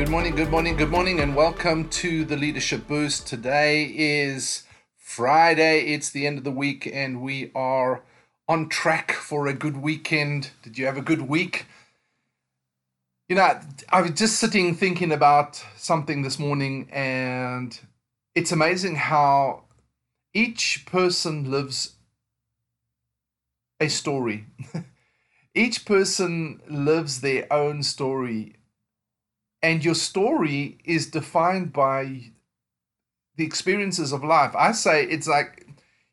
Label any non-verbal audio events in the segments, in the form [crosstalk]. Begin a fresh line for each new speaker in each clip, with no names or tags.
Good morning, good morning, good morning, and welcome to the Leadership Boost. Today is Friday, it's the end of the week, and we are on track for a good weekend. Did you have a good week? You know, I was just sitting thinking about something this morning, and it's amazing how each person lives a story. [laughs] each person lives their own story and your story is defined by the experiences of life. I say it's like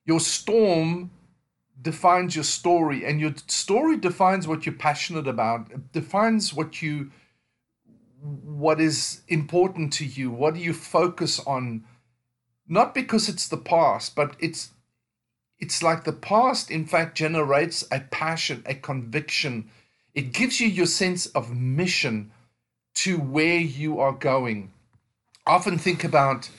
your storm defines your story, and your story defines what you're passionate about, defines what you what is important to you, what do you focus on, not because it's the past, but it's it's like the past in fact generates a passion, a conviction. It gives you your sense of mission to where you are going. Often think about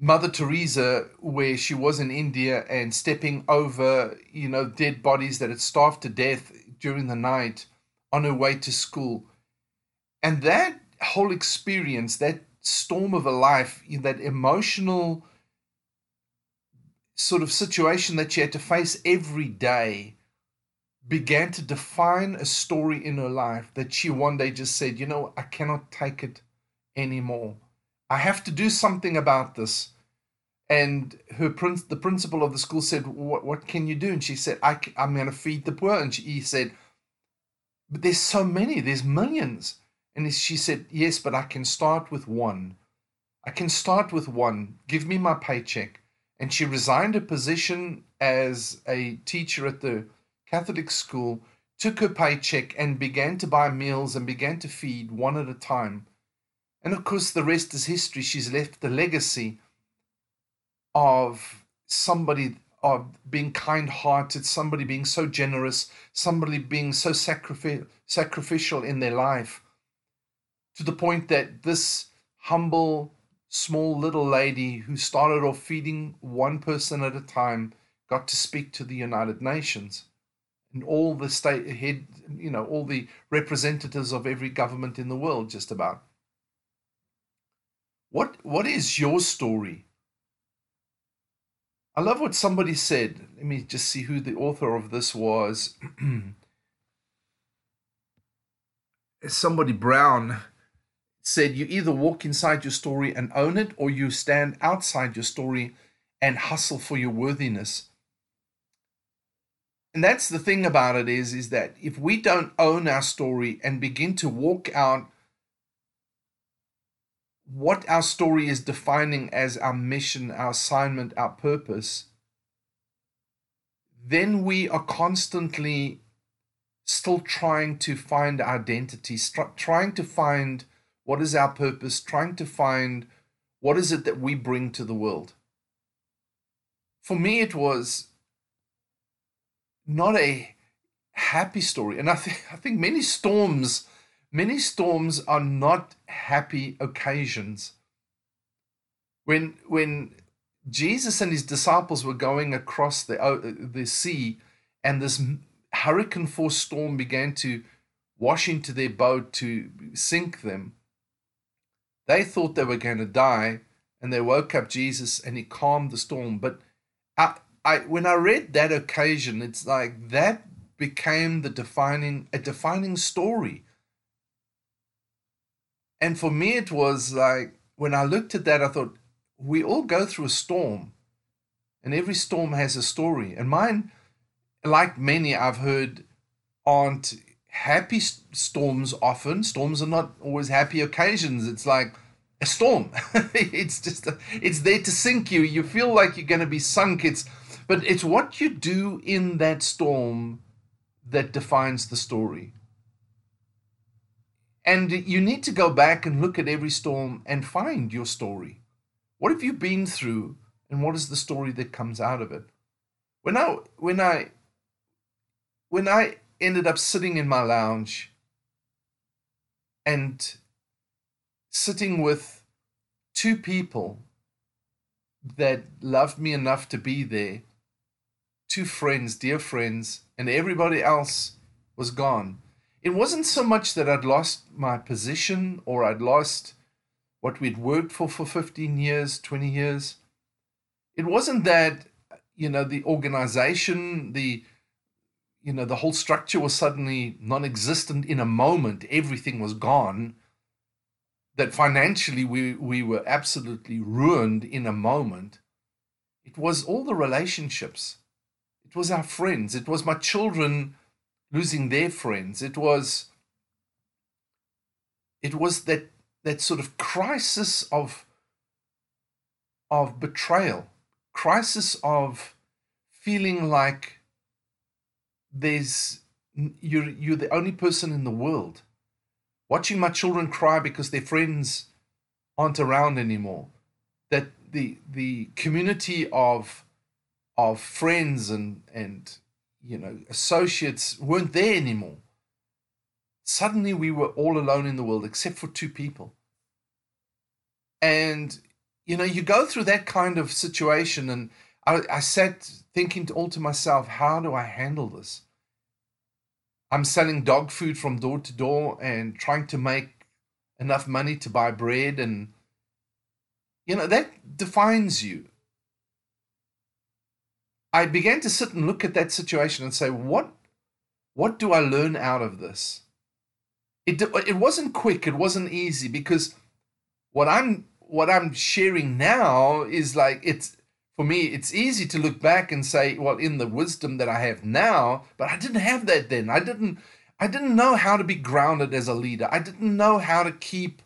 Mother Teresa, where she was in India and stepping over, you know, dead bodies that had starved to death during the night on her way to school. And that whole experience, that storm of a life, that emotional sort of situation that she had to face every day, began to define a story in her life that she one day just said, you know, I cannot take it anymore. I have to do something about this. And her prince, the principal of the school said, what, what can you do? And she said, I, I'm going to feed the poor. And she, he said, but there's so many, there's millions. And she said, yes, but I can start with one. I can start with one. Give me my paycheck. And she resigned her position as a teacher at the Catholic school, took her paycheck and began to buy meals and began to feed one at a time. And of course, the rest is history. She's left the legacy of somebody of being kind hearted, somebody being so generous, somebody being so sacrifi- sacrificial in their life, to the point that this humble, small little lady who started off feeding one person at a time got to speak to the United Nations and all the state head, you know, all the representatives of every government in the world, just about. What what is your story? I love what somebody said. Let me just see who the author of this was. [clears throat] somebody Brown said you either walk inside your story and own it, or you stand outside your story and hustle for your worthiness and that's the thing about it is is that if we don't own our story and begin to walk out what our story is defining as our mission our assignment our purpose then we are constantly still trying to find identity trying to find what is our purpose trying to find what is it that we bring to the world. For me it was not a happy story. And I think I think many storms, many storms are not happy occasions. When when Jesus and his disciples were going across the uh, the sea, and this hurricane force storm began to wash into their boat to sink them. They thought they were going to die, and they woke up Jesus, and he calmed the storm. But uh, I when I read that occasion, it's like that became the defining a defining story. And for me, it was like when I looked at that, I thought we all go through a storm, and every storm has a story. And mine, like many I've heard, aren't happy storms often. Storms are not always happy occasions. It's like a storm. [laughs] it's just a, it's there to sink you. You feel like you're going to be sunk. It's but it's what you do in that storm that defines the story. And you need to go back and look at every storm and find your story. What have you been through and what is the story that comes out of it? When I when I when I ended up sitting in my lounge and sitting with two people that loved me enough to be there, two friends, dear friends, and everybody else was gone. It wasn't so much that I'd lost my position or I'd lost what we'd worked for for 15 years, 20 years. It wasn't that, you know, the organization, the you know, the whole structure was suddenly non existent in a moment, everything was gone. That financially we, we were absolutely ruined in a moment. It was all the relationships. It was our friends. It was my children losing their friends. It was it was that that sort of crisis of of betrayal, crisis of feeling like there's you're you're the only person in the world. Watching my children cry because their friends aren't around anymore. That the the community of of friends and and you know associates weren't there anymore. Suddenly we were all alone in the world except for two people. And you know, you go through that kind of situation and I, I sat thinking all to myself, how do I handle this? I'm selling dog food from door to door and trying to make enough money to buy bread and you know that defines you i began to sit and look at that situation and say what what do i learn out of this it it wasn't quick it wasn't easy because what i'm what i'm sharing now is like it's for me, it's easy to look back and say, well, in the wisdom that I have now, but I didn't have that then. I didn't I didn't know how to be grounded as a leader. I didn't know how to keep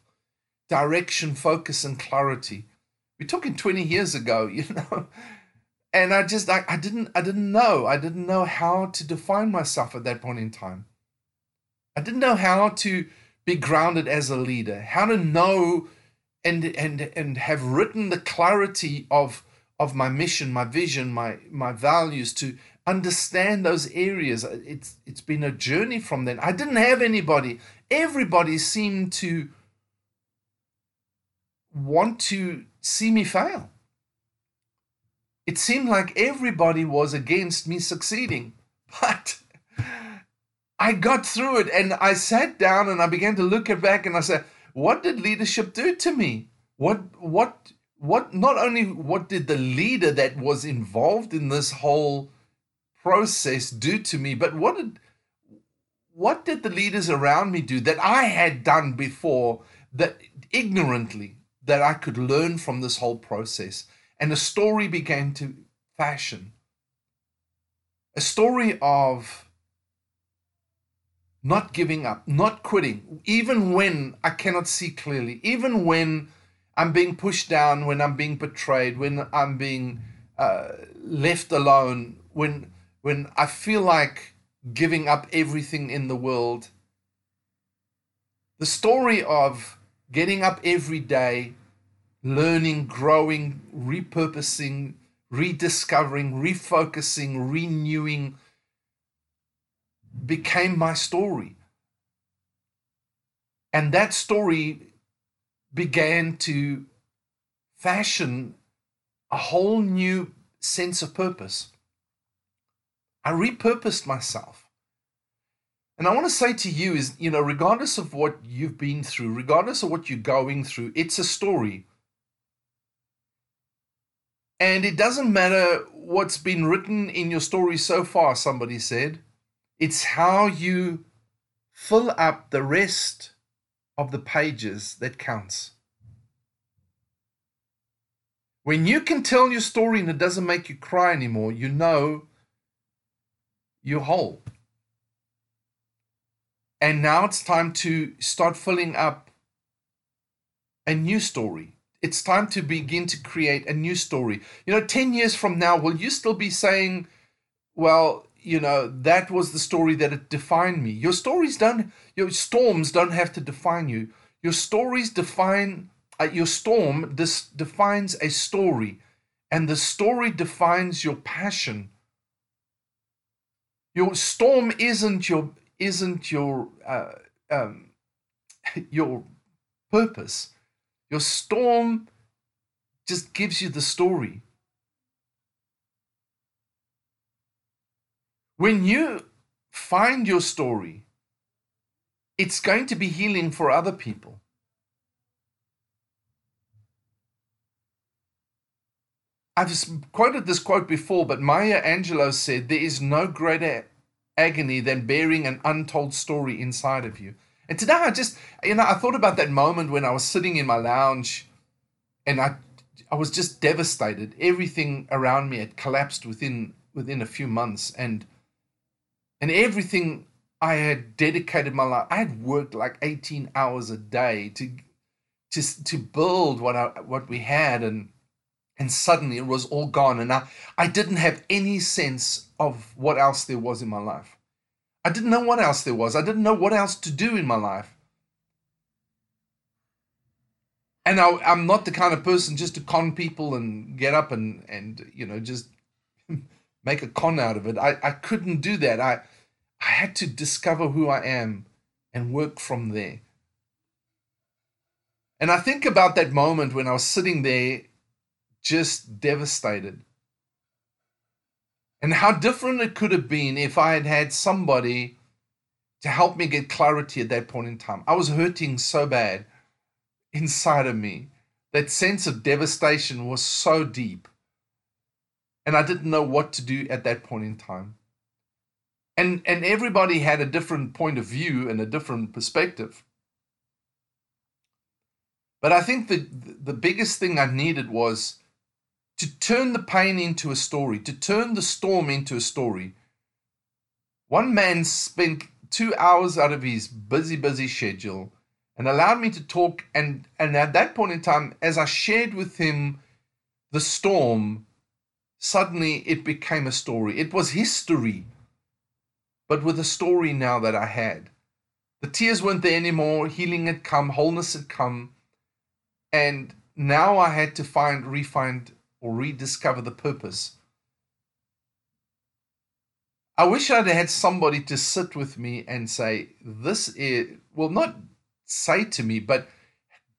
direction, focus, and clarity. We're talking 20 years ago, [laughs] you know. And I just I, I didn't I didn't know. I didn't know how to define myself at that point in time. I didn't know how to be grounded as a leader, how to know and and and have written the clarity of of my mission, my vision, my my values to understand those areas. It's it's been a journey from then. I didn't have anybody. Everybody seemed to want to see me fail. It seemed like everybody was against me succeeding. [laughs] But I got through it and I sat down and I began to look at back and I said, what did leadership do to me? What what what not only what did the leader that was involved in this whole process do to me, but what did what did the leaders around me do that I had done before that ignorantly that I could learn from this whole process? And a story began to fashion. A story of not giving up, not quitting, even when I cannot see clearly, even when I'm being pushed down, when I'm being betrayed, when I'm being uh, left alone, when when I feel like giving up everything in the world. The story of getting up every day, learning, growing, repurposing, rediscovering, refocusing, renewing became my story. And that story began to fashion a whole new sense of purpose. I repurposed myself. And I want to say to you is, you know, regardless of what you've been through, regardless of what you're going through, it's a story. And it doesn't matter what's been written in your story so far, somebody said. It's how you fill up the rest of the pages that counts. When you can tell your story and it doesn't make you cry anymore, you know you're whole. And now it's time to start filling up a new story. It's time to begin to create a new story. You know, 10 years from now, will you still be saying, well, you know that was the story that it defined me your stories don't your storms don't have to define you your stories define uh, your storm this defines a story And the story defines your passion. Your storm isn't your isn't your uh, um, [laughs] your purpose. Your storm just gives you the story. When you find your story, it's going to be healing for other people. I've quoted this quote before, but Maya Angelou said, There is no greater agony than bearing an untold story inside of you. And today I just, you know, I thought about that moment when I was sitting in my lounge and I, I was just devastated. Everything around me had collapsed within within a few months, and and everything I had dedicated my life. I had worked like eighteen hours a day to to to build what I what we had, and and suddenly it was all gone and I, I didn't have any sense of what else there was in my life i didn't know what else there was. I didn't know what else to do in my life. And I, i'm not the kind of person just to con people and get up and and you know just [laughs] make a con out of it. I, I couldn't do that. I i had to discover who i am and work from there. And i think about that moment when i was sitting there just devastated. And how different it could have been if I had had somebody to help me get clarity at that point in time. I was hurting so bad inside of me. That sense of devastation was so deep. And I didn't know what to do at that point in time. And, and everybody had a different point of view and a different perspective. But I think that the biggest thing I needed was to turn the pain into a story, to turn the storm into a story. One man spent two hours out of his busy, busy schedule and allowed me to talk. And, and at that point in time, as I shared with him the storm, suddenly it became a story. It was history, but with a story now that I had. The tears weren't there anymore, healing had come, wholeness had come. And now I had to find, refind or rediscover the purpose. I wish I'd had somebody to sit with me and say, This is, well, not say to me, but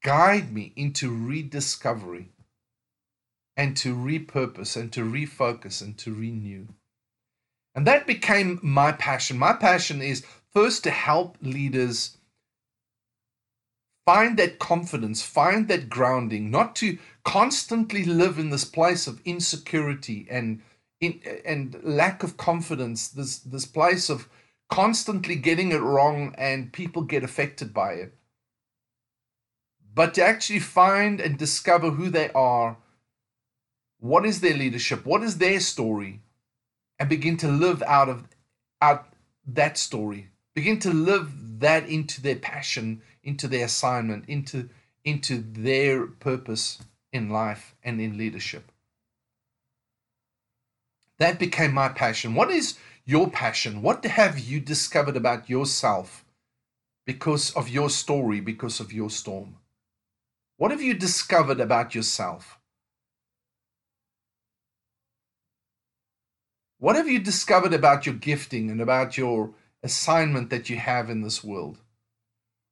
guide me into rediscovery and to repurpose and to refocus and to renew. And that became my passion. My passion is first to help leaders find that confidence, find that grounding, not to constantly live in this place of insecurity and in, and lack of confidence, this this place of constantly getting it wrong and people get affected by it. But to actually find and discover who they are, what is their leadership, what is their story, and begin to live out of out that story. Begin to live that into their passion into their assignment, into, into their purpose in life and in leadership. That became my passion. What is your passion? What have you discovered about yourself because of your story, because of your storm? What have you discovered about yourself? What have you discovered about your gifting and about your assignment that you have in this world?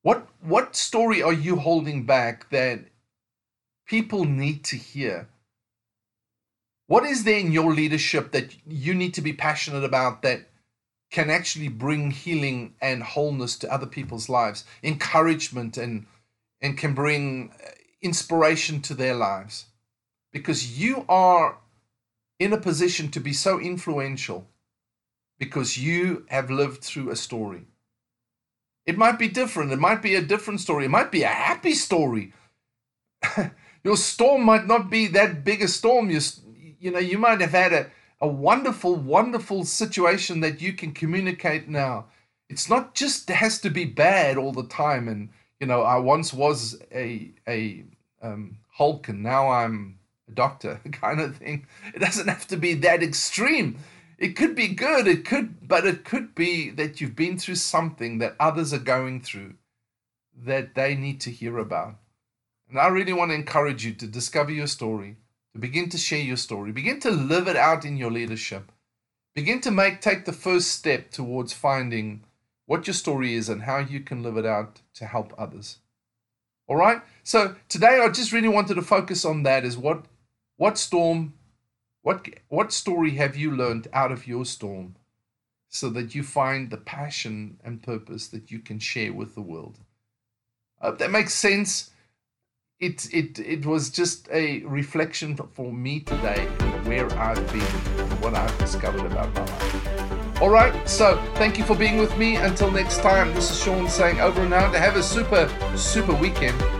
What what story are you holding back that people need to hear? What is there in your leadership that you need to be passionate about that can actually bring healing and wholeness to other people's lives, encouragement and and can bring uh, inspiration to their lives? Because you are in a position to be so influential because you have lived through a story. It might be different. It might be a different story. It might be a happy story. [laughs] Your storm might not be that big a storm. You, you know, you might have had a, a wonderful, wonderful situation that you can communicate now. It's not just has to be bad all the time. And you know, I once was a a um, Hulk, and now I'm a doctor, [laughs] kind of thing. It doesn't have to be that extreme it could be good it could but it could be that you've been through something that others are going through that they need to hear about and i really want to encourage you to discover your story to Begin to share your story. Begin to live it out in your leadership. Begin to make take the first step towards finding what your story is and how you can live it out to help others. All right? So today I just really wanted to focus on that is what what storm what what story have you learned out of your storm so that you find the passion and purpose that you can share with the world. I hope that makes sense. It it it was just a reflection for me today where I've been and what I've discovered about my life. All right, so thank you for being with me. Until next time, this is Sean saying over and out. Have a super super weekend.